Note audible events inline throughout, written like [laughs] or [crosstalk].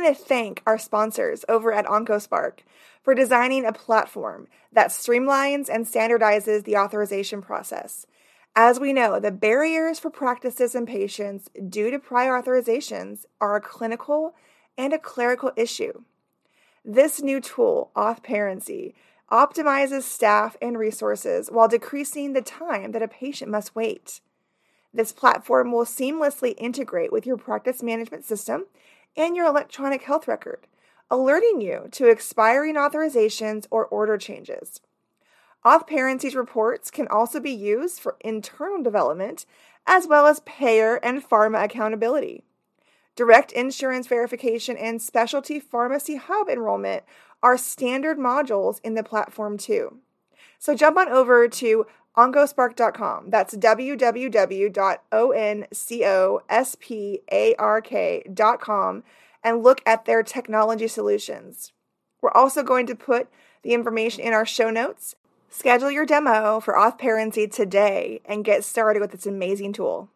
Want to thank our sponsors over at OncoSpark for designing a platform that streamlines and standardizes the authorization process. As we know, the barriers for practices and patients due to prior authorizations are a clinical and a clerical issue. This new tool, AuthParency, optimizes staff and resources while decreasing the time that a patient must wait. This platform will seamlessly integrate with your practice management system and your electronic health record, alerting you to expiring authorizations or order changes. AuthParency's reports can also be used for internal development as well as payer and pharma accountability. Direct insurance verification and specialty pharmacy hub enrollment are standard modules in the platform too. So jump on over to oncospark.com. That's www.oncospark.com and look at their technology solutions. We're also going to put the information in our show notes. Schedule your demo for AuthParency today and get started with this amazing tool.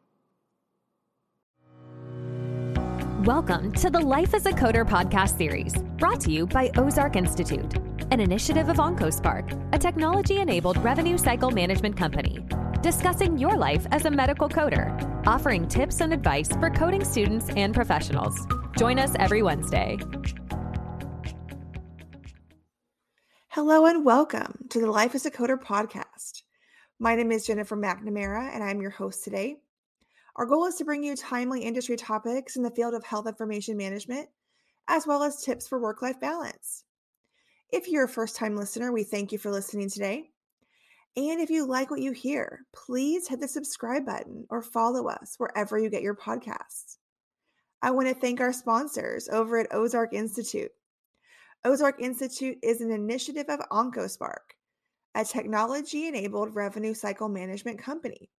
Welcome to the Life as a Coder podcast series, brought to you by Ozark Institute, an initiative of OncoSpark, a technology enabled revenue cycle management company, discussing your life as a medical coder, offering tips and advice for coding students and professionals. Join us every Wednesday. Hello and welcome to the Life as a Coder podcast. My name is Jennifer McNamara, and I'm your host today. Our goal is to bring you timely industry topics in the field of health information management, as well as tips for work life balance. If you're a first time listener, we thank you for listening today. And if you like what you hear, please hit the subscribe button or follow us wherever you get your podcasts. I want to thank our sponsors over at Ozark Institute. Ozark Institute is an initiative of OncoSpark, a technology enabled revenue cycle management company.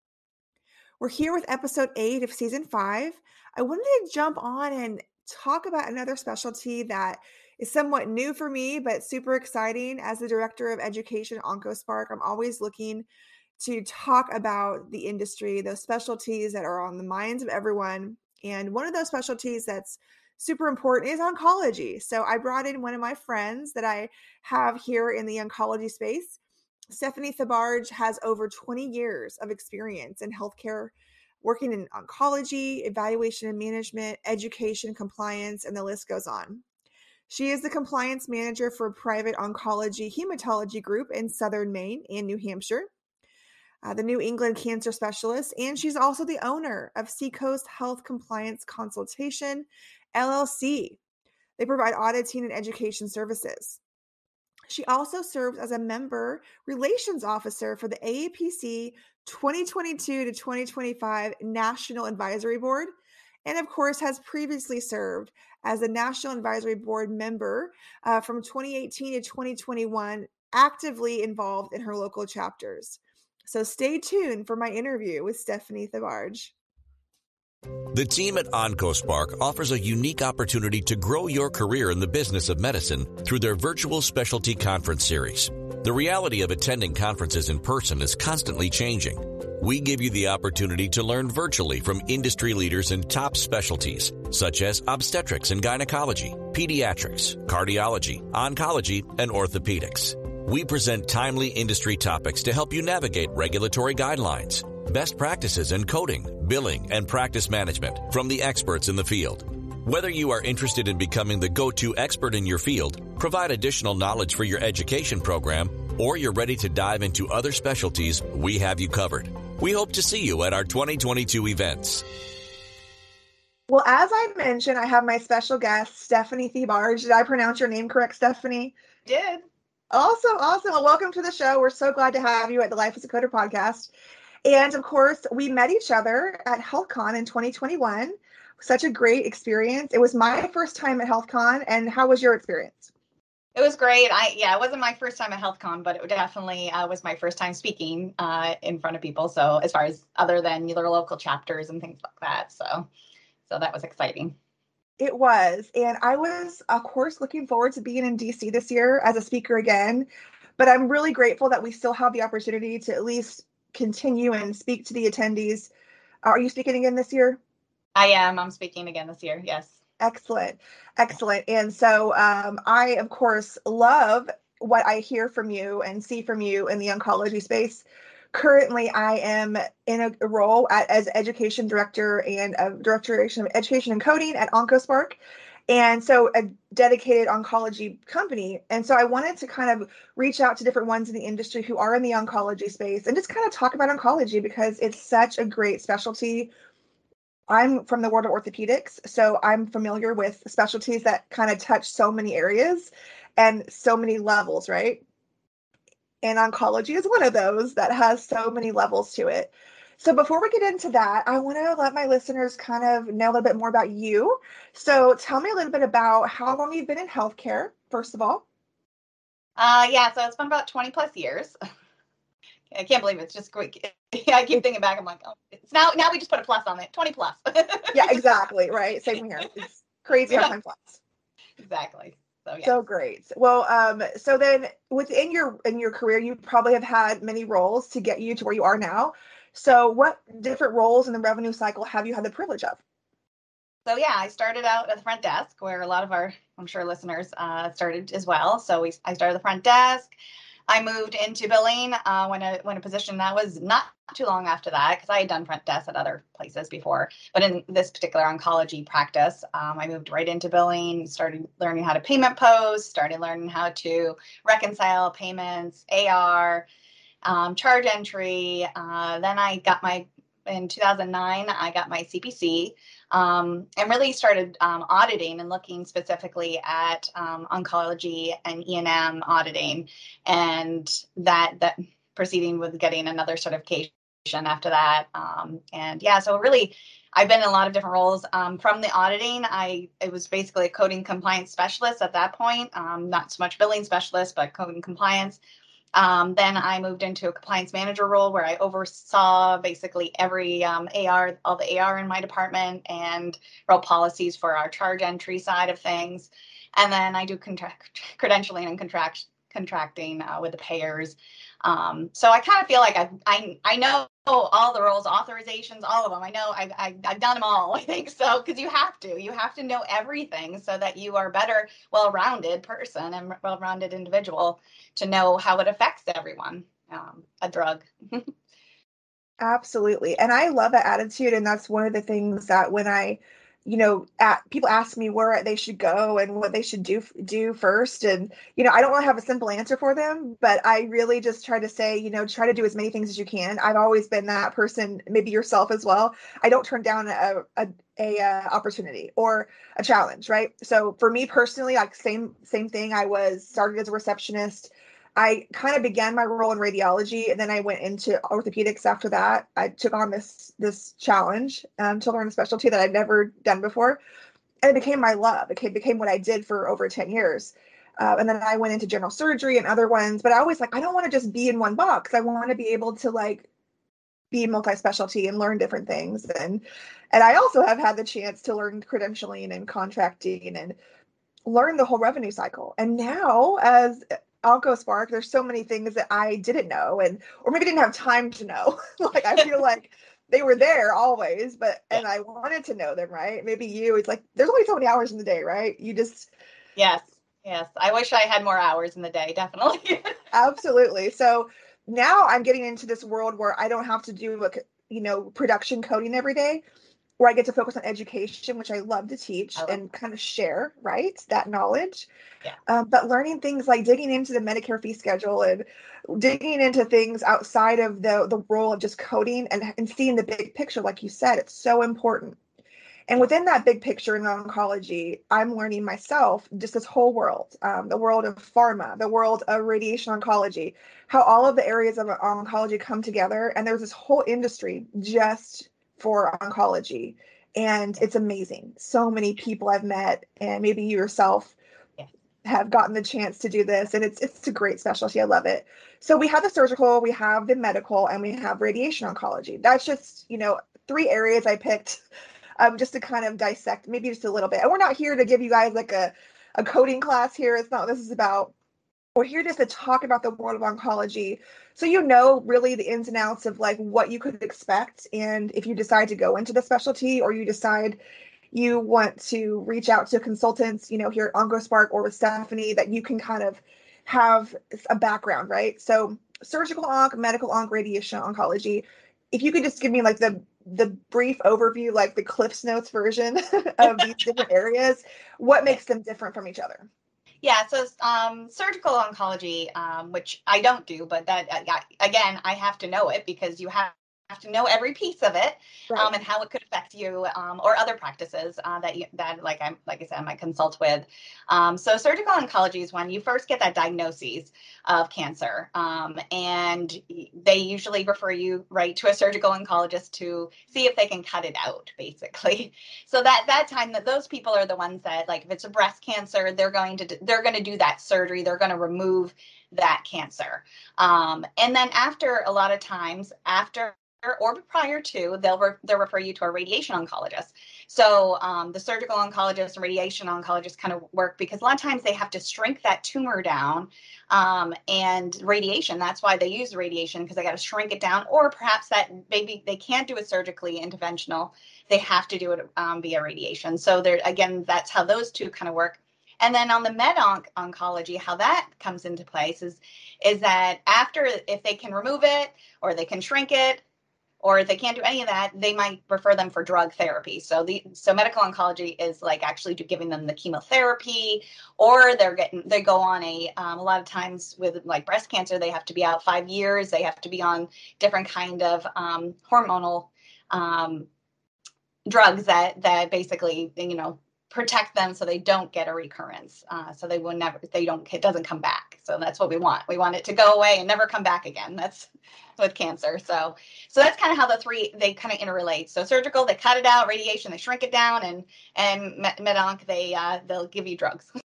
We're here with episode eight of season five. I wanted to jump on and talk about another specialty that is somewhat new for me, but super exciting. As the director of education at OncoSpark, I'm always looking to talk about the industry, those specialties that are on the minds of everyone. And one of those specialties that's super important is oncology. So I brought in one of my friends that I have here in the oncology space. Stephanie Thebarge has over 20 years of experience in healthcare, working in oncology, evaluation and management, education, compliance, and the list goes on. She is the compliance manager for private oncology hematology group in Southern Maine and New Hampshire, uh, the New England cancer specialist, and she's also the owner of Seacoast Health Compliance Consultation, LLC. They provide auditing and education services. She also serves as a member relations officer for the AAPC 2022 to 2025 National Advisory Board, and of course, has previously served as a National Advisory Board member uh, from 2018 to 2021, actively involved in her local chapters. So stay tuned for my interview with Stephanie Thebarge. The team at OncoSpark offers a unique opportunity to grow your career in the business of medicine through their virtual specialty conference series. The reality of attending conferences in person is constantly changing. We give you the opportunity to learn virtually from industry leaders in top specialties such as obstetrics and gynecology, pediatrics, cardiology, oncology, and orthopedics. We present timely industry topics to help you navigate regulatory guidelines best practices in coding, billing, and practice management from the experts in the field. Whether you are interested in becoming the go-to expert in your field, provide additional knowledge for your education program, or you're ready to dive into other specialties, we have you covered. We hope to see you at our 2022 events. Well, as I mentioned, I have my special guest, Stephanie Thebarge. Did I pronounce your name correct, Stephanie? Did. Awesome, awesome. Well, welcome to the show. We're so glad to have you at the Life as a Coder podcast. And of course, we met each other at HealthCon in 2021. Such a great experience. It was my first time at HealthCon. And how was your experience? It was great. I yeah, it wasn't my first time at HealthCon, but it definitely uh, was my first time speaking uh, in front of people. So as far as other than your local chapters and things like that, so so that was exciting. It was. And I was, of course, looking forward to being in DC this year as a speaker again. But I'm really grateful that we still have the opportunity to at least continue and speak to the attendees. Are you speaking again this year? I am. I'm speaking again this year. Yes. Excellent. Excellent. And so um, I, of course, love what I hear from you and see from you in the oncology space currently I am in a, role at, as education director and a director of education and coding at OncoSpark. And so a dedicated oncology company. And so I wanted to kind of reach out to different ones in the industry who are in the oncology space and just kind of talk about oncology because it's such a great specialty. I'm from the world of orthopedics, so I'm familiar with specialties that kind of touch so many areas and so many levels, right? and oncology is one of those that has so many levels to it. So before we get into that, I want to let my listeners kind of know a little bit more about you. So tell me a little bit about how long you've been in healthcare, first of all. Uh, yeah, so it's been about 20 plus years. [laughs] I can't believe it's just quick. [laughs] I keep thinking back. I'm like, oh, it's now now we just put a plus on it. 20 plus. yeah, [laughs] exactly. Right. Same here. It's crazy yeah. how plus. Exactly. So, yeah. so great. Well, um, so then within your in your career, you probably have had many roles to get you to where you are now. So, what different roles in the revenue cycle have you had the privilege of? So yeah, I started out at the front desk, where a lot of our, I'm sure, listeners uh, started as well. So we, I started the front desk. I moved into billing uh, when a when a position that was not too long after that because I had done front desk at other places before. But in this particular oncology practice, um, I moved right into billing, started learning how to payment post, started learning how to reconcile payments, AR, um, charge entry. Uh, then I got my in 2009, I got my CPC um, and really started um, auditing and looking specifically at um, oncology and E&M auditing, and that that proceeding with getting another certification after that. Um, and yeah, so really. I've been in a lot of different roles. Um, from the auditing, I it was basically a coding compliance specialist at that point, um, not so much billing specialist, but coding compliance. Um, then I moved into a compliance manager role where I oversaw basically every um, AR, all the AR in my department, and wrote policies for our charge entry side of things. And then I do contract credentialing and contract contracting uh, with the payers. Um, so I kind of feel like I, I I know all the roles, authorizations, all of them. I know I've, I've, I've done them all. [laughs] I think so because you have to. You have to know everything so that you are better, well-rounded person and well-rounded individual to know how it affects everyone. Um, a drug. [laughs] Absolutely, and I love that attitude, and that's one of the things that when I you know, at, people ask me where they should go and what they should do do first, and you know, I don't really have a simple answer for them, but I really just try to say, you know, try to do as many things as you can. I've always been that person, maybe yourself as well. I don't turn down a a, a uh, opportunity or a challenge, right? So for me personally, like same same thing. I was started as a receptionist I kind of began my role in radiology, and then I went into orthopedics after that. I took on this this challenge um, to learn a specialty that I'd never done before, and it became my love. It became what I did for over ten years. Uh, and then I went into general surgery and other ones, but I always like I don't want to just be in one box. I want to be able to like be multi-specialty and learn different things and and I also have had the chance to learn credentialing and contracting and learn the whole revenue cycle. And now as OncoSpark, there's so many things that I didn't know and or maybe didn't have time to know. [laughs] like I feel [laughs] like they were there always, but and I wanted to know them, right? Maybe you, it's like there's only so many hours in the day, right? You just Yes. Yes. I wish I had more hours in the day, [laughs] definitely. Absolutely. So now I'm getting into this world where I don't have to do a you know production coding every day where I get to focus on education, which I love to teach love and kind of share, right? That knowledge. Yeah. Um, but learning things like digging into the Medicare fee schedule and digging into things outside of the the role of just coding and, and seeing the big picture, like you said, it's so important. And within that big picture in oncology, I'm learning myself just this whole world um, the world of pharma, the world of radiation oncology, how all of the areas of oncology come together. And there's this whole industry just for oncology. And it's amazing. So many people I've met, and maybe you yourself have gotten the chance to do this. And it's it's a great specialty. I love it. So we have the surgical, we have the medical, and we have radiation oncology. That's just, you know, three areas I picked [laughs] um, just to kind of dissect, maybe just a little bit. And we're not here to give you guys like a, a coding class here. It's not what this is about. We're here just to talk about the world of oncology. So you know really the ins and outs of like what you could expect. And if you decide to go into the specialty or you decide you want to reach out to consultants, you know, here at OncoSpark or with Stephanie, that you can kind of have a background, right? So surgical onc, medical onc, radiation oncology. If you could just give me like the the brief overview, like the Cliffs Notes version [laughs] of these different areas, what makes them different from each other? Yeah, so um, surgical oncology, um, which I don't do, but that uh, again, I have to know it because you have have to know every piece of it right. um, and how it could affect you um, or other practices uh, that you that like I'm like I said I might consult with. Um, so surgical oncology is when you first get that diagnosis of cancer, um, and they usually refer you right to a surgical oncologist to see if they can cut it out, basically. [laughs] So that that time that those people are the ones that like if it's a breast cancer, they're going to they're going to do that surgery. They're going to remove that cancer. Um, and then after a lot of times after or prior to, they'll re- they'll refer you to a radiation oncologist. So um, the surgical oncologist and radiation oncologist kind of work because a lot of times they have to shrink that tumor down, um, and radiation. That's why they use radiation because they got to shrink it down, or perhaps that maybe they can't do it surgically interventional. They have to do it um, via radiation. So there again, that's how those two kind of work. And then on the med onc- oncology, how that comes into place is is that after if they can remove it or they can shrink it, or if they can't do any of that, they might refer them for drug therapy. So the so medical oncology is like actually giving them the chemotherapy, or they're getting they go on a um, a lot of times with like breast cancer they have to be out five years. They have to be on different kind of um, hormonal um, drugs that that basically you know protect them so they don't get a recurrence. Uh, so they will never, they don't, it doesn't come back. So that's what we want. We want it to go away and never come back again. That's with cancer. So, so that's kind of how the three they kind of interrelate. So surgical, they cut it out, radiation, they shrink it down, and and medonc, they uh, they'll give you drugs. [laughs]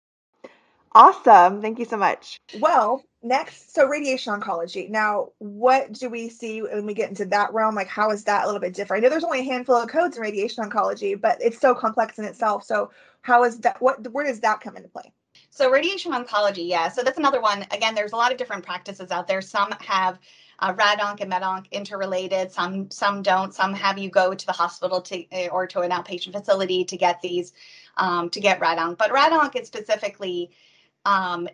Awesome. Thank you so much. Well, next, so radiation oncology. Now, what do we see when we get into that realm? Like, how is that a little bit different? I know there's only a handful of codes in radiation oncology, but it's so complex in itself. So, how is that? What where does that come into play? So, radiation oncology, yeah. So that's another one. Again, there's a lot of different practices out there. Some have uh, radonc and medonc interrelated. Some some don't. Some have you go to the hospital to eh, or to an outpatient facility to get these um, to get radonc. But radonc is specifically um,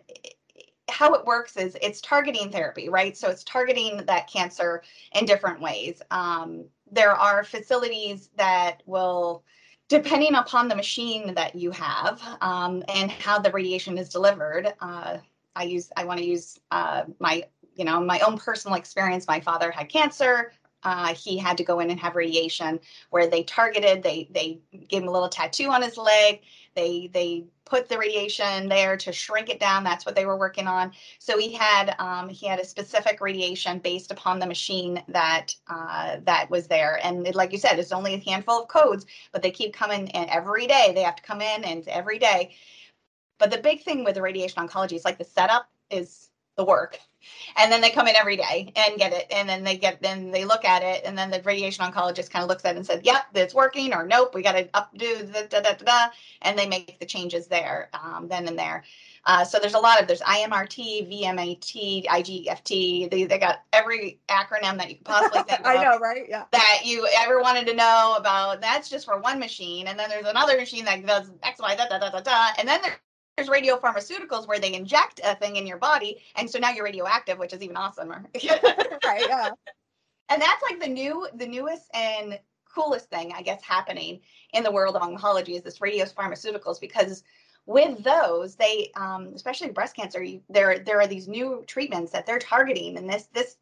how it works is it's targeting therapy, right? So it's targeting that cancer in different ways. Um, there are facilities that will, depending upon the machine that you have um, and how the radiation is delivered. Uh, I use I want to use uh, my you know my own personal experience. My father had cancer. Uh, he had to go in and have radiation where they targeted. They they gave him a little tattoo on his leg. They they put the radiation there to shrink it down. That's what they were working on. So he had um, he had a specific radiation based upon the machine that uh, that was there. And it, like you said, it's only a handful of codes, but they keep coming in every day. They have to come in and every day. But the big thing with the radiation oncology is like the setup is the work and then they come in every day and get it and then they get then they look at it and then the radiation oncologist kind of looks at it and says yep it's working or nope we got to updo the da, da, da, da, and they make the changes there um, then and there uh, so there's a lot of there's IMRT, VMAT, IGRT. They, they got every acronym that you could possibly [laughs] think of. I know, right? Yeah. That you ever wanted to know about. That's just for one machine, and then there's another machine that does X, Y, da da da da da, and then there's radio pharmaceuticals where they inject a thing in your body, and so now you're radioactive, which is even awesomer. [laughs] right. Yeah. And that's like the new, the newest and coolest thing, I guess, happening in the world of oncology is this radio pharmaceuticals because with those, they, um, especially breast cancer, you, there there are these new treatments that they're targeting, and this this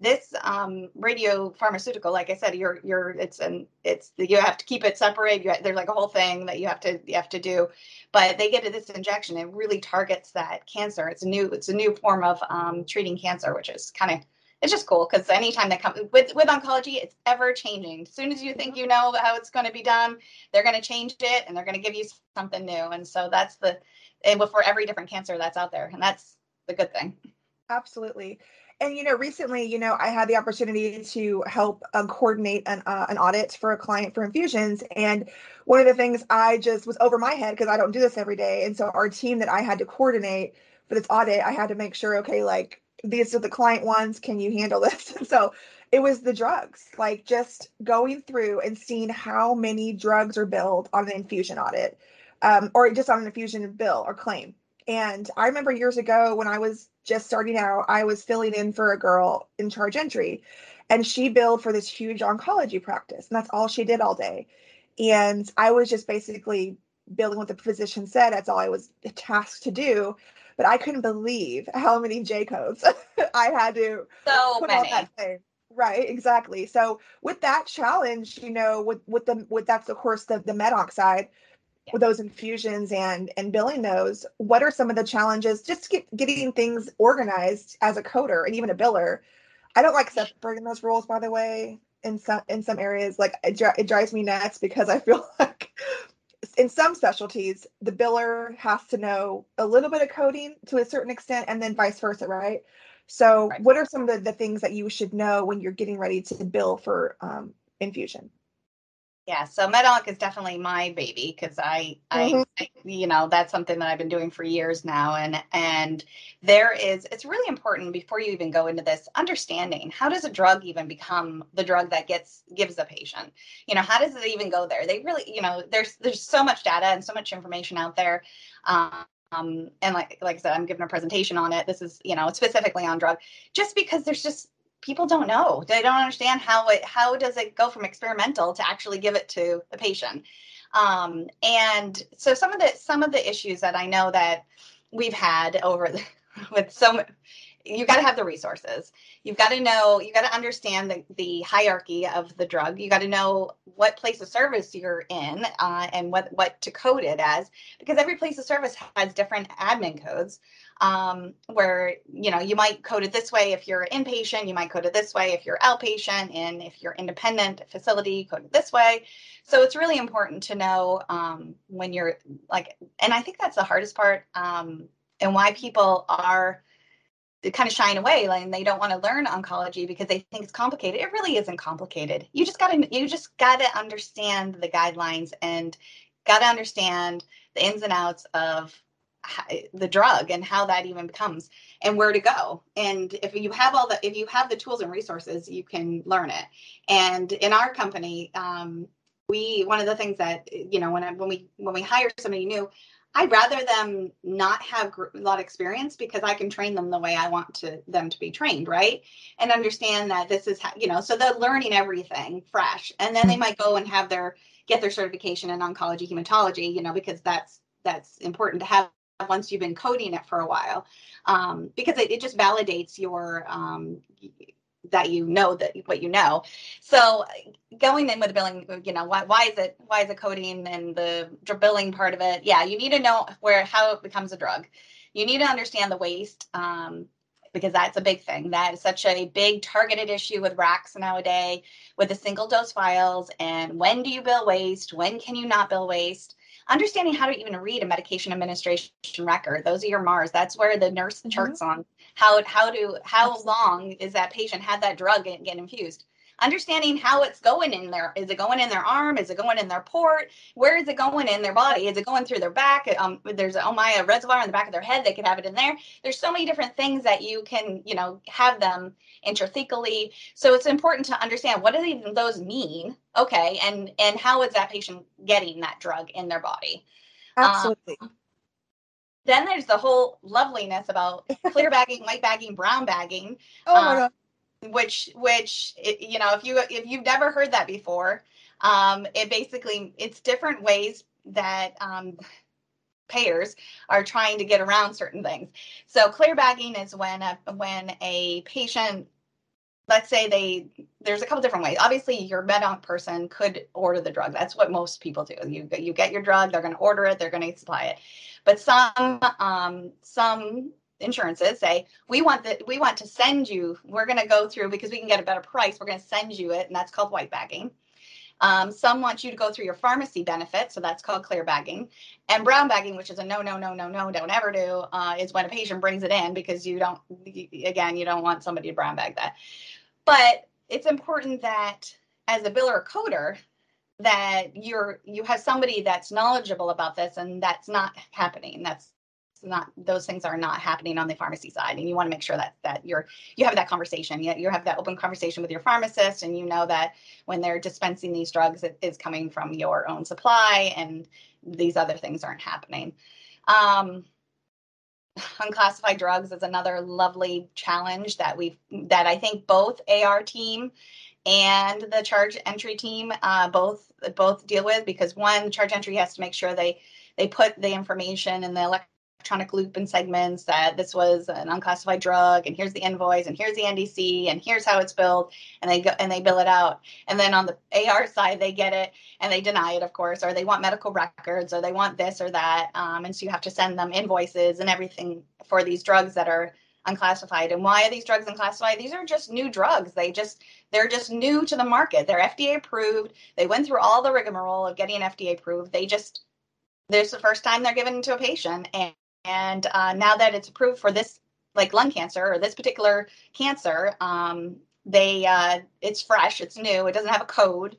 this um, radio pharmaceutical, like I said, you're you're it's an it's you have to keep it separate. You, there's like a whole thing that you have to you have to do, but they get to this injection. It really targets that cancer. It's a new it's a new form of um, treating cancer, which is kind of it's just cool because anytime they come with with oncology, it's ever changing. As soon as you think you know how it's going to be done, they're going to change it and they're going to give you something new. And so that's the and for every different cancer that's out there, and that's the good thing. Absolutely and you know recently you know i had the opportunity to help um, coordinate an, uh, an audit for a client for infusions and one of the things i just was over my head because i don't do this every day and so our team that i had to coordinate for this audit i had to make sure okay like these are the client ones can you handle [laughs] this? And so it was the drugs like just going through and seeing how many drugs are billed on an infusion audit um, or just on an infusion bill or claim and i remember years ago when i was just starting out, I was filling in for a girl in charge entry, and she billed for this huge oncology practice, and that's all she did all day. And I was just basically billing what the physician said. That's all I was tasked to do. But I couldn't believe how many J codes [laughs] I had to so put many. that thing. Right, exactly. So with that challenge, you know, with with the with that's of course the the med onc side, with those infusions and and billing those what are some of the challenges? Just get, getting things organized as a coder and even a biller. I don't like separating those roles by the way in some in some areas like it, it drives me nuts because i feel [laughs] like in some specialties the biller has to know a little bit of coding to a certain extent and then vice versa right? So right. what are some of the, the things that you should know when you're getting ready to bill for um, infusion yeah, so MedOnc is definitely my baby because I, mm-hmm. I, you know, that's something that I've been doing for years now, and and there is, it's really important before you even go into this, understanding how does a drug even become the drug that gets gives a patient, you know, how does it even go there? They really, you know, there's there's so much data and so much information out there. Um, um, and like like I said, I'm giving a presentation on it. This is you know specifically on drug, just because there's just people don't know. They don't understand how it how does it go from experimental to actually give it to the patient. Um, and so some of the some of the issues that I know that we've had over the, [laughs] with so you've got to have the resources. You've got to know, you've got to understand the, the hierarchy of the drug. You got to know what place of service you're in uh, and what, what to code it as, because every place of service has different admin codes um, where you know you might code it this way if you're inpatient you might code it this way if you're outpatient and if you're independent facility code it this way so it's really important to know um, when you're like and i think that's the hardest part um, and why people are kind of shying away like they don't want to learn oncology because they think it's complicated. It really isn't complicated. You just got to you just got to understand the guidelines and got to understand the ins and outs of the drug and how that even becomes and where to go. And if you have all the if you have the tools and resources you can learn it. And in our company um, we one of the things that you know when I, when we when we hire somebody new i'd rather them not have a lot of experience because i can train them the way i want to them to be trained right? And understand that this is how you know so they're learning everything fresh. And then they mm-hmm. might go and have their get their certification in oncology hematology you know because that's that's important to have once you've been coding it for a while. Um, because it, it, just validates your um, that you know that what you know so going in with billing you know why, why is it why is it coding and the billing part of it yeah you need to know where how it becomes a drug you need to understand the waste um, because that's a big thing. That is such a big targeted issue with RACs nowadays with the single dose vials. And when do you bill waste? When can you not bill waste? Understanding how to even read a medication administration record. Those are your MARs. That's where the nurse mm-hmm. charts on how how to how long is that patient had that drug get infused understanding how it's going in there. Is it going in their arm? Is it going in their port? Where is it going in their body? Is it going through their back? Um, there's a Ommaya reservoir in the back of their head. They could have it in there. There's so many different things that you can, you know, have them intrathecally. So it's important to understand what do those mean? Okay, and and how is that patient getting that drug in their body? Absolutely. Um, then there's the whole loveliness about clear bagging, white bagging, brown bagging. Oh my um, god which which you know if you if you've never heard that before um, it basically it's different ways that um, payers are trying to get around certain things so clear bagging is when a when a patient let's say they there's a couple different ways. Obviously, your med person could order the drug. That's what most people do. You you get your drug, they're going to order it, they're going to supply it. But some um, some insurances say we want that we want to send you. We're going to go through because we can get a better price. We're going to send you it, and that's called white bagging. Um, some want you to go through your pharmacy benefit, so that's called clear bagging. And brown bagging, which is a no, no, no, no, no, don't ever do, uh, is when a patient brings it in because you don't, again, you don't want somebody to brown bag that. But it's important that as a biller or coder, that you're you have somebody that's knowledgeable about this and that's not happening. That's not those things are not happening on the pharmacy side and you want to make sure that that you're you have that conversation you, you have that open conversation with your pharmacist and you know that when they're dispensing these drugs it is coming from your own supply and these other things aren't happening. Um, unclassified drugs is another lovely challenge that we've that i think both ar team and the charge entry team uh, both both deal with because one charge entry has to make sure they they put the information in the electronic loop and segments that this was an unclassified drug and here's the invoice and here's the NDC and here's how it's billed and they go and they bill it out. And then on the AR side they get it and they deny it of course or they want medical records or they want this or that um, and so you have to send them invoices and everything for these drugs that are unclassified. And why are these drugs unclassified? These are just new drugs. They just they're just new to the market. They're fda approved. They went through all the rigmarole of getting fda approved. They just this is the first time they're given to a patient and and uh, now that it's approved for this, like lung cancer or this particular cancer, um, they uh, it's fresh, it's new, it doesn't have a code.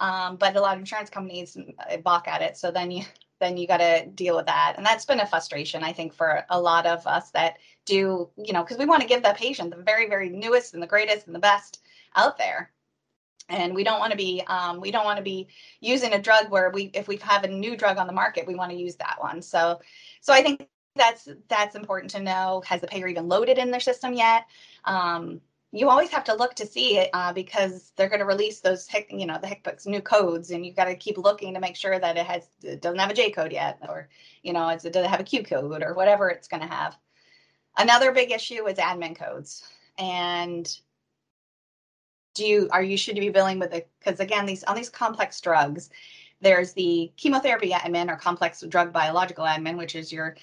Um, but a lot of insurance companies uh, balk at it. So then you then you got to deal with that, and that's been a frustration I think for a lot of us that do you know because we want to give that patient the very very newest and the greatest and the best out there and we don't want to be um, we don't want to be using a drug where we if we have a new drug on the market we want to use that one so so i think that's that's important to know. Has the payer even loaded in their system yet? Um, you always have to look to see it uh, because they're going to release those you know the HCPCS new codes, and you've got to keep looking to make sure that it has it doesn't have a J code yet, or you know it doesn't have a Q code or whatever it's going to have. Another big issue is admin codes, and do you are you should you be billing with it because again these on these complex drugs there's the chemotherapy admin or complex drug biological admin which is your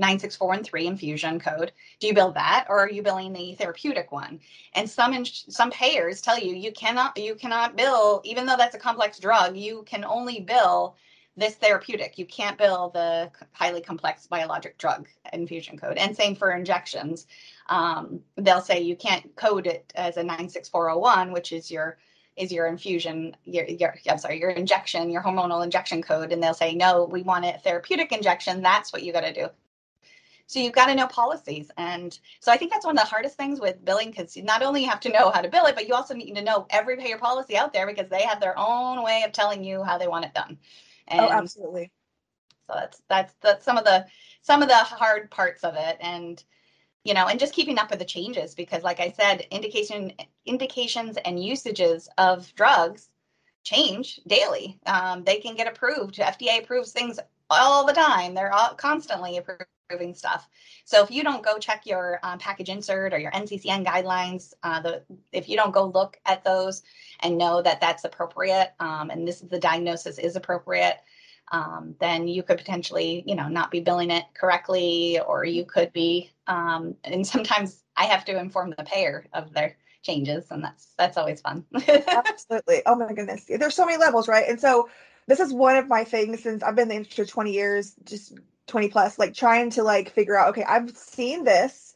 96413 infusion code. Do you bill that or are you billing the therapeutic one? And some in, some payers tell you you cannot you cannot bill even though that's a complex drug you can only bill this therapeutic. You can't bill the highly complex biologic drug infusion code. And same for injections. Um, they'll say you can't code it as a 96401 which is your is your infusion your, your i'm sorry your injection your hormonal injection code. And they'll say no we want it therapeutic injection. That's what you got to do so you've got to know policies. And so I think that's one of the hardest things with billing because not only you have to know how to bill it, but you also need to know every payer policy out there because they have their own way of telling you how they want it done. Oh, and oh, absolutely. So that's that's that's some of the some of the hard parts of it. And you know, and just keeping up with the changes because like I said, indication indications and usages of drugs change daily. Um, they can get approved. FDA approves things all the time. They're all constantly approved stuff. So if you don't go check your um, package insert or your NCCN guidelines, uh, the if you don't go look at those and know that that's appropriate um, and this is the diagnosis is appropriate, um, then you could potentially, you know, not be billing it correctly, or you could be. Um, and sometimes I have to inform the payer of their changes, and that's that's always fun. [laughs] Absolutely. Oh my goodness, there's so many levels, right? And so this is one of my things since I've been in the industry 20 years, just 20 plus like trying to like figure out okay i've seen this.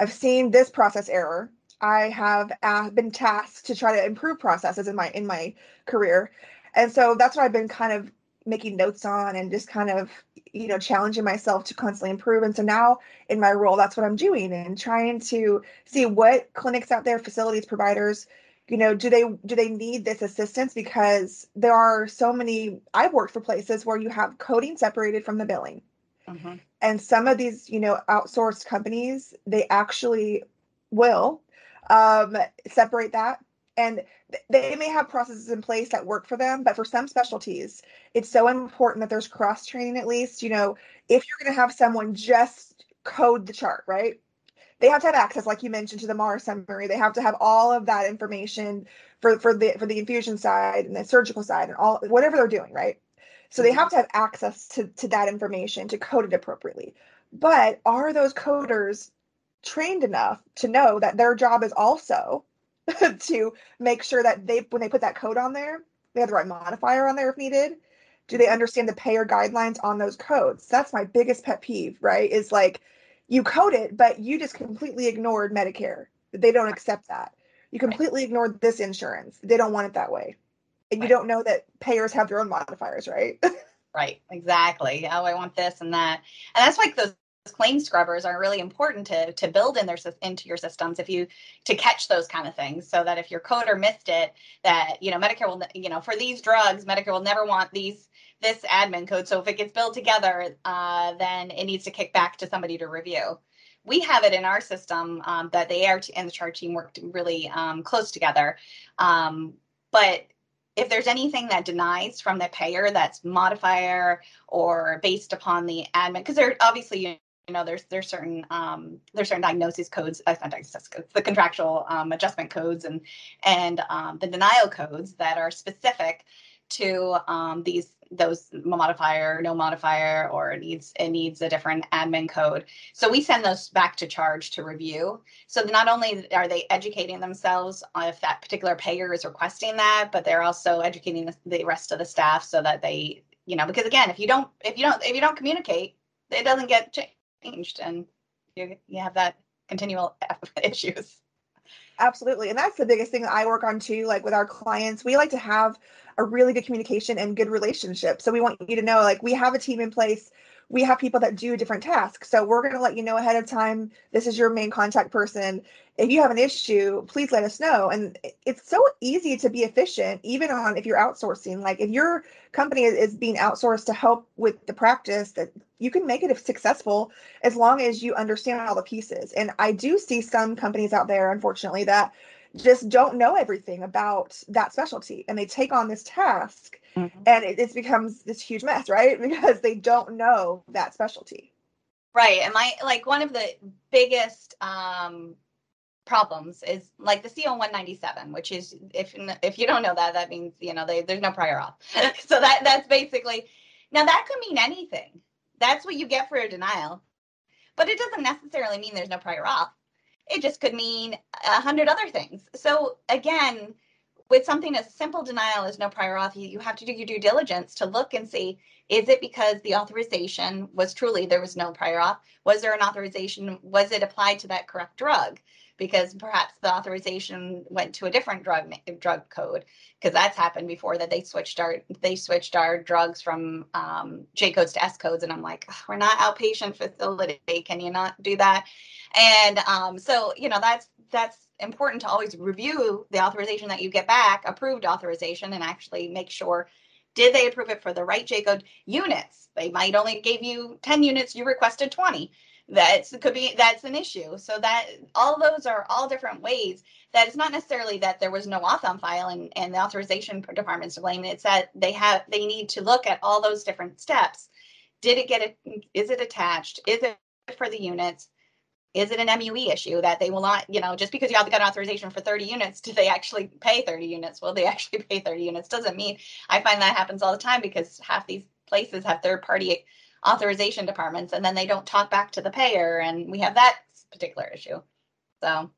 I've seen this process error. I have uh, been tasked to try to improve processes in my in my career. And so that's what i've been kind of making notes on and just kind of you know challenging myself to constantly improve. And so now in my role that's what i'm doing and trying to see what clinics out there facilities providers you know do they do they need this assistance? Because there are so many i've worked for places where you have coding separated from the billing Mm-hmm. And some of these, you know, outsourced companies, they actually will um, separate that. And they may have processes in place that work for them, but for some specialties, it's so important that there's cross training at least. You know, if you're going to have someone just code the chart, right? they have to have access, like you mentioned, to the MAR summary. They have to have all of that information for for the for the infusion side and the surgical side and all whatever they're doing, right? So they have mm-hmm. to have access to to that information to code it appropriately. But are those coders trained enough to know that their job is also [laughs] to make sure that they when they put that code on there, they have the right modifier on there if needed. Do they understand the payer guidelines on those codes? That's my biggest pet peeve, right? Is like you code it, but you just completely ignored Medicare. They don't accept that. You completely ignored this insurance. They don't want it that way. And you don't know that payers have their own modifiers, right? [laughs] right, exactly. Oh, I want this and that. And that's like those claim scrubbers are really important to to build in their into your systems if you to catch those kind of things so that if your coder missed it that you know medicare will you know for these drugs medicare will never want these this admin code so if it gets built together uh, then it needs to kick back to somebody to review we have it in our system um, that the AR and the chart team worked really um, close together um, but if there's anything that denies from the payer that's modifier or based upon the admin because they're obviously you know there's there's certain um, there's certain diagnosis codes uh, not diagnosis codes the contractual um, adjustment codes and and um, the denial codes that are specific to um, these those modifier no modifier or it needs it needs a different admin code. So we send those back to charge to review. So not only are they educating themselves on if that particular payer is requesting that but they're also educating the, the rest of the staff so that they you know because again if you don't if you don't if you don't communicate it doesn't get changed and you, you have that continual [laughs] issues absolutely and that's the biggest thing that i work on too like with our clients we like to have a really good communication and good relationship so we want you to know like we have a team in place we have people that do different tasks. So we're going to let you know ahead of time. This is your main contact person. If you have an issue, please let us know. And it's so easy to be efficient, even on if you're outsourcing. Like if your company is being outsourced to help with the practice, that you can make it successful as long as you understand all the pieces. And I do see some companies out there, unfortunately, that just don't know everything about that specialty and they take on this task mm-hmm. and it, it becomes this huge mess right [laughs] because they don't know that specialty right and my like one of the biggest um problems is like the CO 197, which is if if you don't know that, that means you know they, there's no prior auth. [laughs] so that that's basically now that could mean anything. That's what you get for a denial, but it doesn't necessarily mean there's no prior auth. It just could mean a hundred other things. So again, with something as simple denial as no prior auth, you have to do your due diligence to look and see is it because the authorization was truly there was no prior auth? Was there an authorization? Was it applied to that correct drug? Because perhaps the authorization went to a different drug drug code because that's happened before that they switched our they switched our drugs from um, J codes to S codes and I'm like we're not outpatient facility can you not do that and um, so you know that's that's important to always review the authorization that you get back, approved authorization, and actually make sure did they approve it for the right J code units? They might only gave you 10 units, you requested 20. That's could be that's an issue. So that all those are all different ways that it's not necessarily that there was no auth on file and, and the authorization department's to blame. It's that they have they need to look at all those different steps. Did it get it? Is it attached? Is it for the units? Is it an MUE issue that they will not, you know, just because you have got authorization for 30 units, do they actually pay 30 units? Will they [laughs] actually pay 30 units? Doesn't mean I find that happens all the time because half these places have third party authorization departments and then they don't talk back to the payer and we have that particular issue. So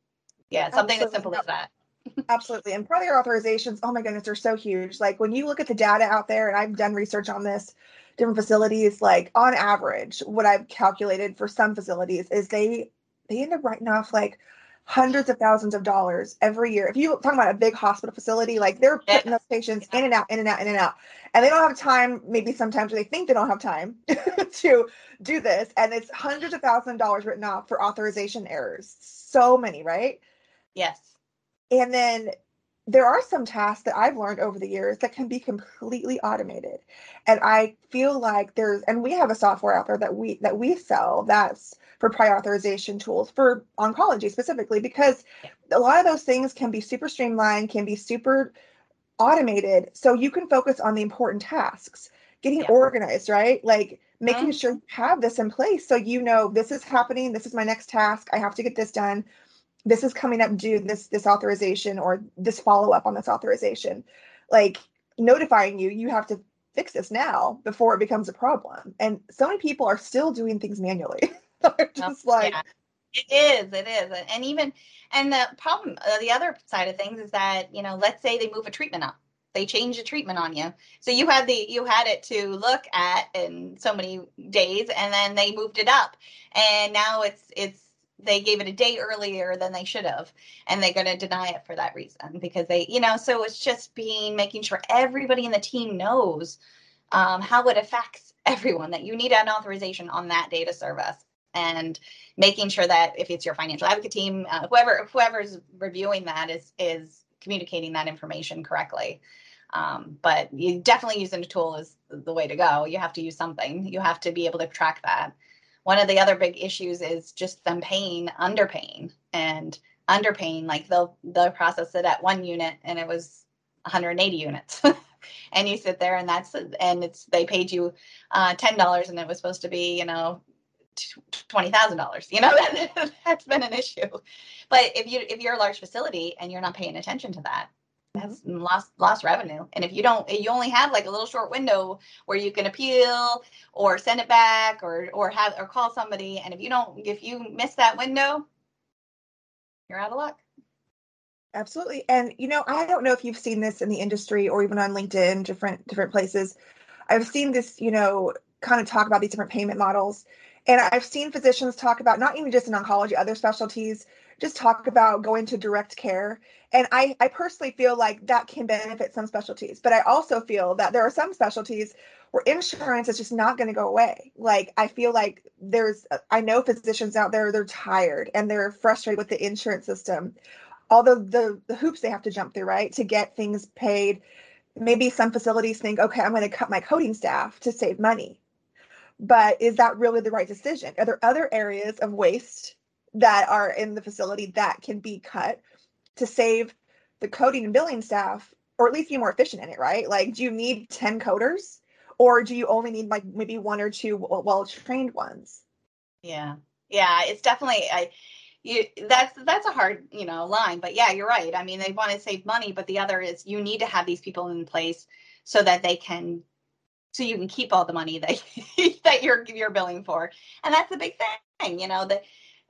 yeah, something Absolutely. as simple as that. [laughs] Absolutely. And prior authorizations, oh my goodness, they're so huge. Like when you look at the data out there, and I've done research on this, different facilities, like on average, what I've calculated for some facilities is they they end up writing off like hundreds of thousands of dollars every year. If you talk about a big hospital facility, like they're putting those patients in and out, in and out, in and out, and they don't have time. Maybe sometimes they think they don't have time [laughs] to do this, and it's hundreds of thousands of dollars written off for authorization errors. So many, right? Yes. And then there are some tasks that I've learned over the years that can be completely automated. And I feel like there's and we have a software out there that we that we sell that's for prior authorization tools for oncology specifically because a lot of those things can be super streamlined, can be super automated so you can focus on the important tasks getting yeah. organized right like making mm-hmm. sure you have this in place so you know this is happening this is my next task i have to get this done this is coming up due this this authorization or this follow up on this authorization like notifying you you have to fix this now before it becomes a problem and so many people are still doing things manually [laughs] they're just like yeah. It is, it is. And even, and the problem, uh, the other side of things is that, you know, let's say they move a treatment up they change the treatment on you. So you had the you had it to look at in so many days, and then they moved it up, and now it's it's they gave it a day earlier than they should have, and they're going to deny it for that reason because they you know so it's just being making sure everybody in the team knows um, how it affects [laughs] everyone that you need an authorization on that data service and making sure that if it's your financial advocate team uh, whoever whoever's reviewing that is is communicating that information correctly um, but you definitely using a tool is the way to go. You have to use something. You have to be able to track that. One of the other big issues is just them paying, underpaying, and underpaying. Like they'll they'll process it at one unit, and it was 180 units. [laughs] and you sit there and that's and it's they paid you uh, ten dollars and it was supposed to be you know twenty thousand dollars. You know that [laughs] that's been an issue. But if you if you're a large facility and you're not paying attention to that, that's lost lost revenue. And if you don't, you only have like a little short window where you can appeal or send it back or or have or call somebody. And if you don't, if you miss that window, you're out of luck. Absolutely. And you know, I don't know if you've seen this in the industry or even on LinkedIn, different different places. I've seen this, you know, kind of talk about these different payment models. And I've seen physicians talk about not even just in oncology, other specialties, just talk about going to direct care. And I, I personally feel like that can benefit some specialties, but I also feel that there are some specialties where insurance is just not going to go away. Like I feel like there's, uh, I know physicians out there, they're tired and they're frustrated with the insurance system. Although the, the hoops they have to jump through, right, to get things paid. Maybe some facilities think, okay, I'm going to cut my coding staff to save money. But is that really the right decision? Are there other areas of waste that are in the facility that can be cut to save the coding and billing staff or at least be more efficient in it right? Like do you need 10 coders? Or do you only need like maybe one or two well trained ones? Yeah. Yeah it's definitely i you that's that's a hard you know line but yeah you're right. I mean they want to save money but the other is you need to have these people in place so that they can so you can keep all the money that [laughs] that you're you're billing for. And that's the big thing you know that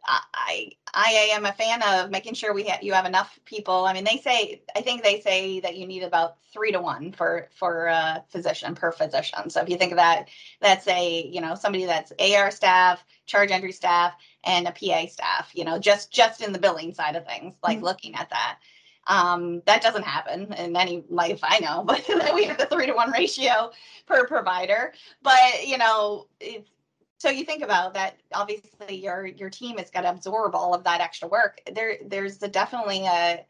I I am a fan of making sure we have you have enough people. I mean, they say I think they say that you need about three to one for for a physician per physician. So if you think of that, that's a you know somebody that's AR staff, charge entry staff, and a PA staff. You know, just just in the billing side of things, like mm-hmm. looking at that. Um, that doesn't happen in any life I know, [laughs] but we have the three to one ratio per provider. But you know, it's so you think about that obviously your your team has got to absorb all of that extra work. There there's a, definitely a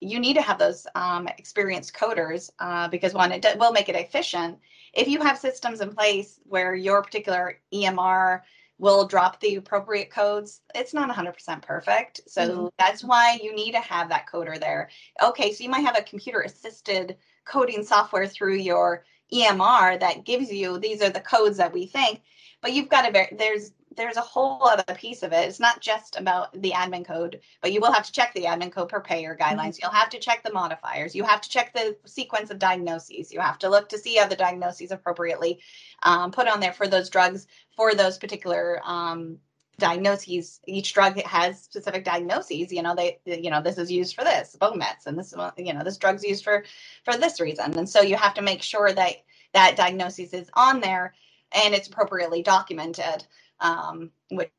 you need to have those um, experienced coders uh, because one it will make it efficient. If you have systems in place where your particular emr will drop the appropriate codes it's not 100% perfect. So mm-hmm. that's why you need to have that coder there. Okay so you might have a computer assisted coding software through your emr that gives you these are the codes that we think but you've got to there's there's a whole other piece of it. It's not just about the admin code, but you will have to check the admin code per payer guidelines. Mm-hmm. You'll have to check the modifiers. You have to check the sequence of diagnoses. You have to look to see how the diagnoses appropriately um, put on there for those drugs for those particular um, diagnoses. Each drug has specific diagnoses. You know, they you know this is used for this bone mets, and this you know this drug's used for for this reason. And so you have to make sure that that diagnosis is on there and it's appropriately documented, um, which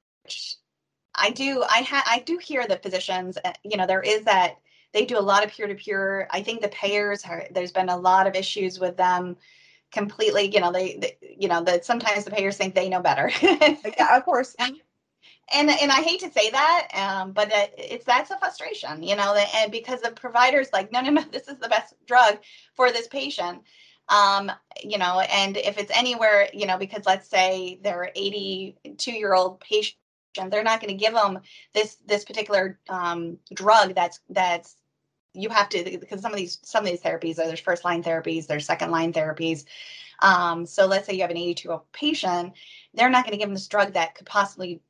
I do. I ha- I do hear the physicians. Uh, you know, there is that they do a lot of peer to peer. I think the payers are. There's been a lot of issues with them completely you know they, they you know that sometimes the payers think they know better yeah of course [laughs] and and I hate to say that, um, but it, it's that's a frustration, you know, and because the providers like, no, no, no, [laughs] this is the best drug for this patient, um, you know, and if it's anywhere, you know, because let's say they're 82 year old patient, they're not going to give them this this particular um, drug that's that's you have to because some of these some of these therapies are there's first line therapies, there's second line therapies. Um, so let's say you have an 82 year old patient, they're not going to give them this drug that could possibly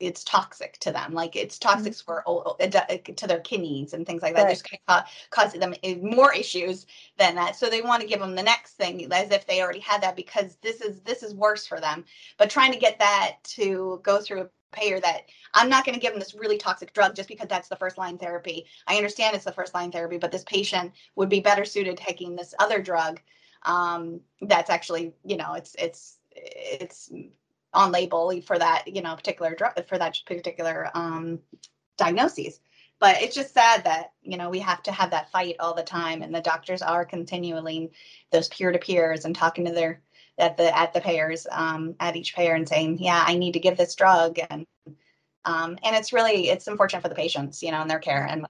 it's toxic to them like it's toxic mm-hmm. for uh, to their kidneys and things like that right. just ca- cause them more issues than that so they want to give them the next thing as if they already had that because this is this is worse for them but trying to get that to go through a payer that I'm not going to give them this really toxic drug just because that's the first line therapy. I understand it's the first line therapy, but this patient would be better suited taking this other drug um, that's actually, you know, it's it's it's on label for that you know particular drug for that particular um, diagnoses but it's just sad that you know we have to have that fight all the time and the doctors are continually those peer to peers and talking to their at the at the payers um, at each payer and saying yeah i need to give this drug and um, and it's really it's unfortunate for the patients you know and their care. And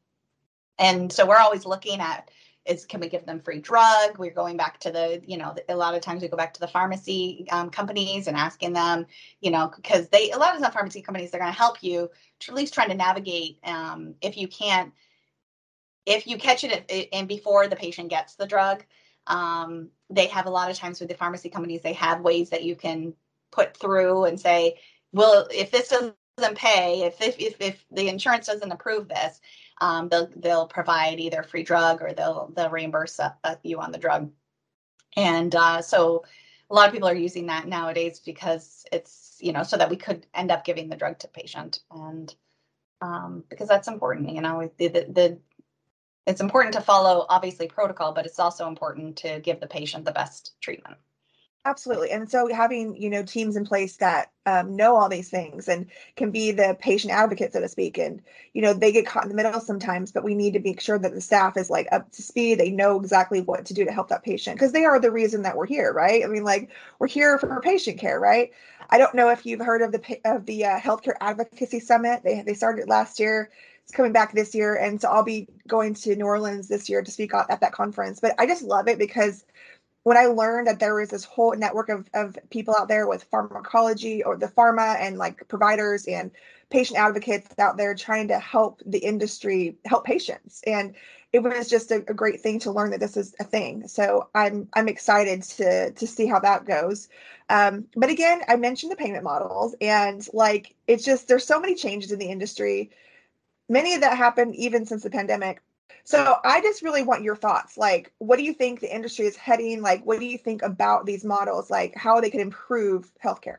and so we're always looking at is can we give them free drug? We're going back to the you know a lot of times we go back to the pharmacy um, companies and asking them you know because they a lot of the pharmacy companies they're going to help you to at least trying to navigate um, if you can't if you catch it and before the patient gets the drug um, they have a lot of times with the pharmacy companies they have ways that you can put through and say well if this doesn't pay if if if, if the insurance doesn't approve this um, they'll they'll provide either free drug or they'll they'll reimburse uh, uh, you on the drug. And uh, so a lot of people are using that nowadays because it's you know so that we could end up giving the drug to patient and um, because that's important. You know the, the, the it's important to follow obviously protocol, but it's also important to give the patient the best treatment. Absolutely. And so having, you know, teams in place that um, know all these things and can be the patient advocate, so to speak. And, you know, they get caught in the middle sometimes, but we need to make sure that the staff is like up to speed. They know exactly what to do to help that patient because they are the reason that we're here, right? I mean, like we're here for patient care, right? I don't know if you've heard of the of the uh, healthcare advocacy summit. They they started last year. It's coming back this year, and so I'll be going to New Orleans this year to speak at that conference. But I just love it because when I learned that there was this whole network of, of people out there with pharmacology or the pharma and like providers and patient advocates out there trying to help the industry help patients. And it was just a, a, great thing to learn that this is a thing. So I'm I'm excited to to see how that goes. Um, but again, I mentioned the payment models and like it's just there's so many changes in the industry. Many of that happened even since the pandemic so I just really want your thoughts. Like, what do you think the industry is heading? Like, what do you think about these models? Like, how they could improve healthcare?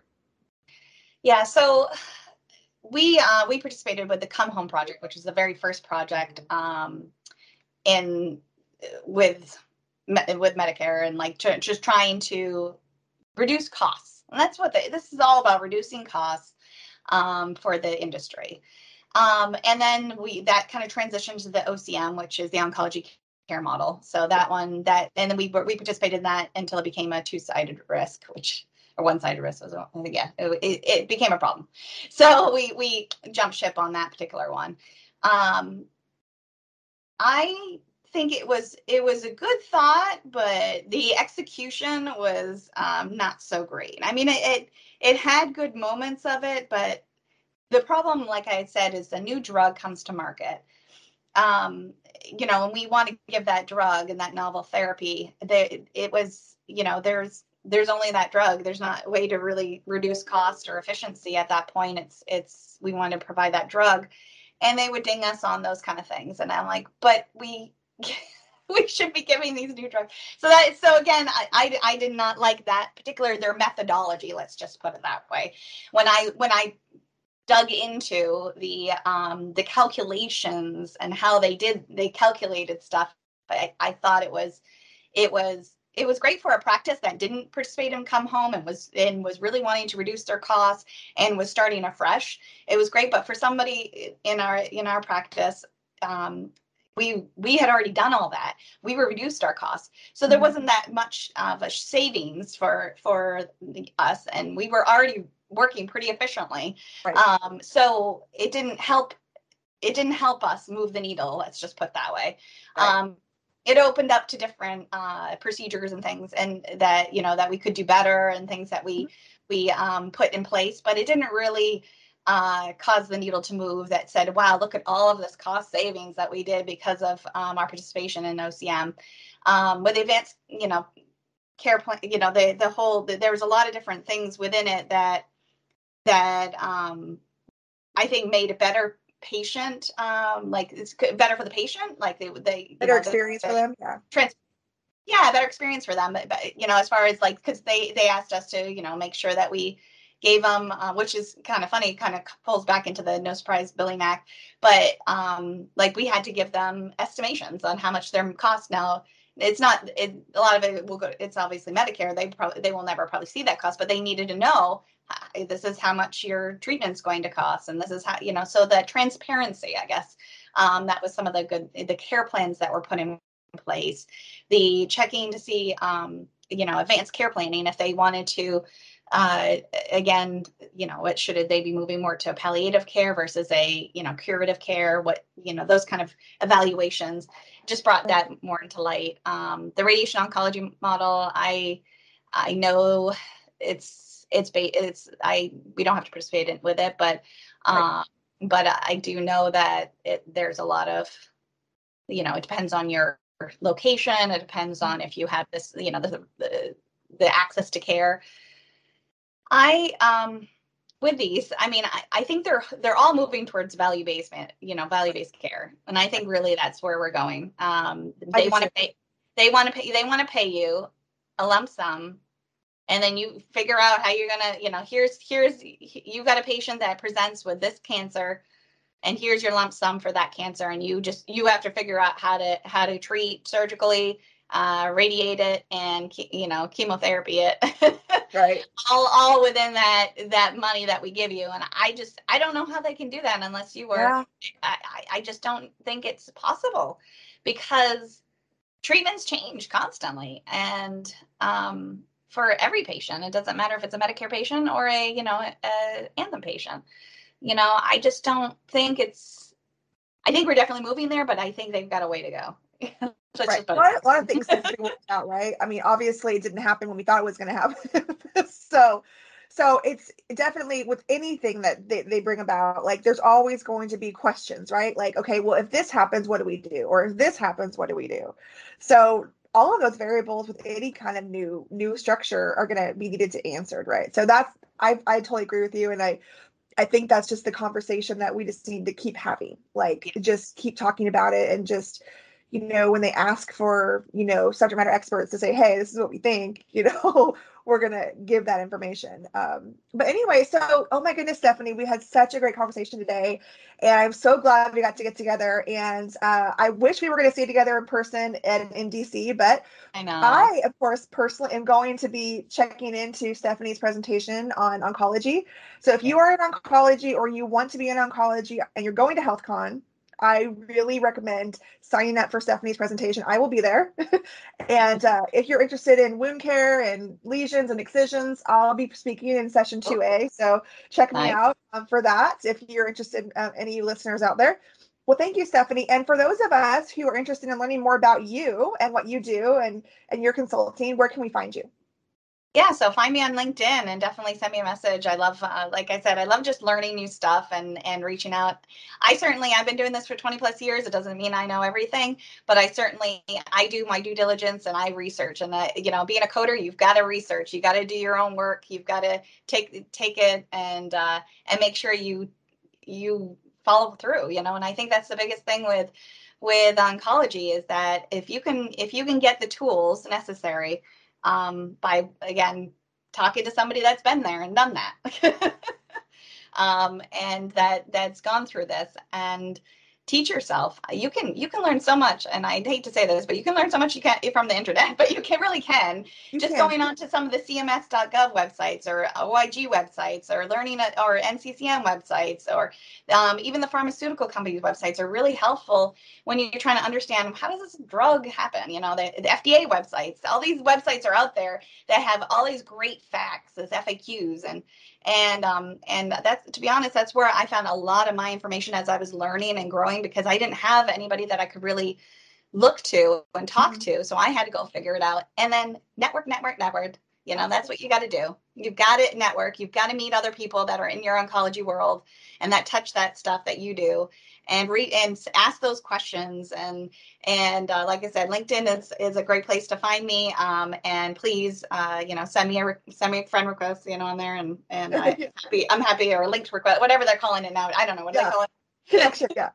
Yeah. So we uh, we participated with the Come Home project, which is the very first project um, in with with Medicare and like tr- just trying to reduce costs. And that's what the, this is all about: reducing costs um, for the industry. Um, and then we that kind of transitioned to the OCM, which is the oncology care model. So that one that and then we we participated in that until it became a two-sided risk, which or one-sided risk was yeah it, it, became a problem. So we we jumped ship on that particular one. Um, I think it was it was a good thought, but the execution was um, not so great. I mean, it, it it had good moments of it, but the problem, like I said, is a new drug comes to market. Um, you know, and we want to give that drug and that novel therapy. They, it was, you know, there's there's only that drug. There's not a way to really reduce cost or efficiency at that point. It's it's we want to provide that drug, and they would ding us on those kind of things. And I'm like, but we. [laughs] we should be giving these new drugs. So that so again, I, I, I did not like that particular their methodology. Let's just put it that way. When I when I dug into the um, the calculations and how they did they calculated stuff. I, I thought it was it was it was great for a practice that didn't participate in come home and was and was really wanting to reduce their costs and was starting afresh. It was great, but for somebody in our in our practice, um, we we had already done all that. We were reduced our costs, so there mm-hmm. wasn't that much of a savings for for us, and we were already working pretty efficiently. Right. Um, so it didn't help. It didn't help us move the needle. Let's just put that way. Right. Um, it opened up to different uh, procedures and things, and that you know that we could do better and things that we mm-hmm. we um, put in place. But it didn't really uh, caused the needle to move that said, wow, look at all of this cost savings that we did because of um, our participation in OCM. Um, with advanced, you know, care plan, you know, the the whole the, there was a lot of different things within it that that um, I think made a better patient, um, like it's better for the patient, like they would they better know, experience for them, yeah. Trans- yeah, better experience for them. But, but you know, as far as like, because they they asked us to, you know, make sure that we gave them, uh, which is kind of funny, kind of pulls back into the no surprise billing act. But um, like we had to give them estimations on how much their cost. Now it's not it, a lot of it will go. It's obviously Medicare. They probably they will never probably see that cost, but they needed to know this is how much your treatment's going to cost, and this is how you know. So the transparency, I guess, um, that was some of the good the care plans that were put in place. The checking to see, um, you know, advanced care planning if they wanted to uh, again, you know, what should they be moving more to palliative care versus a, you know, curative care? What, you know, those kind of evaluations just brought that more into light. Um, the radiation oncology model, I, I know it's, it's, it's, I, we don't have to participate in, with it, but, um, right. but I do know that it, there's a lot of, you know, it depends on your location. It depends on if you have this, you know, the, the, the access to care I um with these, I mean, I, I think they're they're all moving towards value based, you know, value based care, and I think really that's where we're going. Um, they want to pay, they want to pay, they want to pay you a lump sum, and then you figure out how you're gonna, you know, here's here's you've got a patient that presents with this cancer, and here's your lump sum for that cancer, and you just you have to figure out how to how to treat surgically uh, radiate it and you know chemotherapy it [laughs] right all all within that that money that we give you and i just i don't know how they can do that unless you were yeah. I, I just don't think it's possible because treatments change constantly and um, for every patient it doesn't matter if it's a medicare patient or a you know a, a anthem patient you know i just don't think it's i think we're definitely moving there but i think they've got a way to go [laughs] right. A lot, a lot, of things worked out, right? I mean, obviously, it didn't happen when we thought it was going to happen. [laughs] so, so it's definitely with anything that they, they bring about, like there's always going to be questions, right? Like, okay, well, if this happens, what do we do? Or if this happens, what do we do? So all of those variables with any kind of new new structure are going to be needed to answered, right? So that's I I totally agree with you, and I I think that's just the conversation that we just need to keep having. Like, just keep talking about it and just you know, when they ask for, you know, subject matter experts to say, hey, this is what we think, [laughs] you know, we're going to give that information. Um, but anyway, so, oh my goodness, Stephanie, we had such a great conversation today. And I'm so glad we got to get together. And uh, I wish we were going to see together in person and in DC, but I know. I, of course, personally am going to be checking into Stephanie's presentation on oncology. So if you are in oncology or you want to be in oncology and you're going to HealthCon, I really recommend signing up for Stephanie's presentation. I will be there. [laughs] and uh, if you're interested in wound care and lesions and excisions, I'll be speaking in session 2A. So check nice. me out um, for that if you're interested, uh, any listeners out there. Well, thank you, Stephanie. And for those of us who are interested in learning more about you and what you do and, and your consulting, where can we find you? Yeah so find me on linkedin and definitely send me a message. I love uh, like i said i love just learning new stuff and and reaching out. I certainly i've been doing this for 20 plus years. It doesn't mean i know everything but i certainly i do my due diligence and i research. And I, you know being a coder you've got to research. You got to do your own work. You've got to take take it and uh and make sure you you follow through you know? And i think that's the biggest thing with with oncology is that if you can if you can get the tools necessary um, by again talking to somebody that's been there and done that. [laughs] Um, and that that's gone through this. And teach yourself you can you can learn so much and i hate to say this but you can learn so much you can from the internet [laughs] but you can really can you just can. going on to some of the cms.gov websites or oig websites or learning at, or nccn websites or um, even the pharmaceutical companies websites are really helpful when you're trying to understand how does this drug happen you know the, the fda websites all these websites are out there that have all these great facts as faqs and and um, and that's to be honest that's where i found a lot of my information as i was learning and growing because i didn't have anybody that i could really look to and talk mm-hmm. to so i had to go figure it out and then network network network You know, that's what you got to do. You've got to network. You've got to meet other people that are in your oncology world and that touch that stuff that you do and read and ask those questions and and uh, like I said, LinkedIn is is a great place to find me. Um, and please, uh, you know, send me a send me a friend request, you know, on there, and and I'm [laughs] happy I'm happy or a linked request, whatever they're calling it now. I don't know what yeah. they call it. Connection, [laughs] yeah.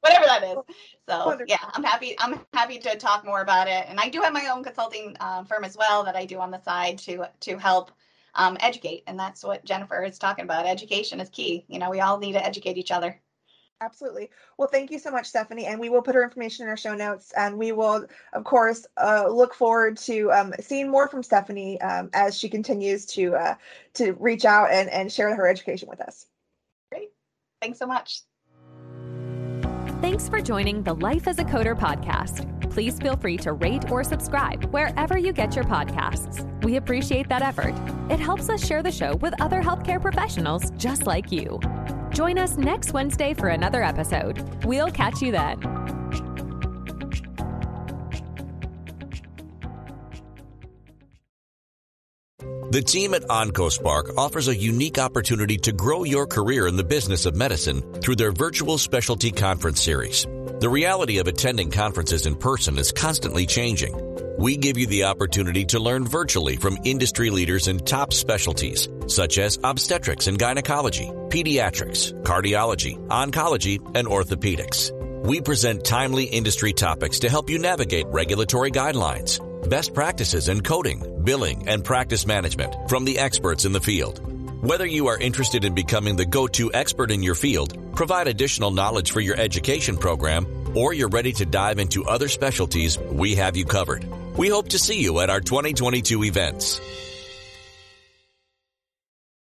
Whatever that is. So Wonderful. yeah, I'm happy. I'm happy to talk more about it. And I do have my own consulting uh, firm as well that I do on the side to to help um, educate. And that's what Jennifer is talking about. Education is key. You know, we all need to educate each other. Absolutely. Well, thank you so much, Stephanie. And we will put her information in our show notes. And we will, of course, uh, look forward to um, seeing more from Stephanie um, as she continues to uh, to reach out and, and share her education with us. Great. Thanks so much. Thanks for joining the Life as a Coder podcast. Please feel free to rate or subscribe wherever you get your podcasts. We appreciate that effort. It helps us share the show with other healthcare professionals just like you. Join us next Wednesday for another episode. We'll catch you then. The team at OncoSpark offers a unique opportunity to grow your career in the business of medicine through their virtual specialty conference series. The reality of attending conferences in person is constantly changing. We give you the opportunity to learn virtually from industry leaders in top specialties such as obstetrics and gynecology, pediatrics, cardiology, oncology, and orthopedics. We present timely industry topics to help you navigate regulatory guidelines, best practices in coding, billing, and practice management from the experts in the field. Whether you are interested in becoming the go-to expert in your field, provide additional knowledge for your education program, or you're ready to dive into other specialties, we have you covered. We hope to see you at our 2022 events.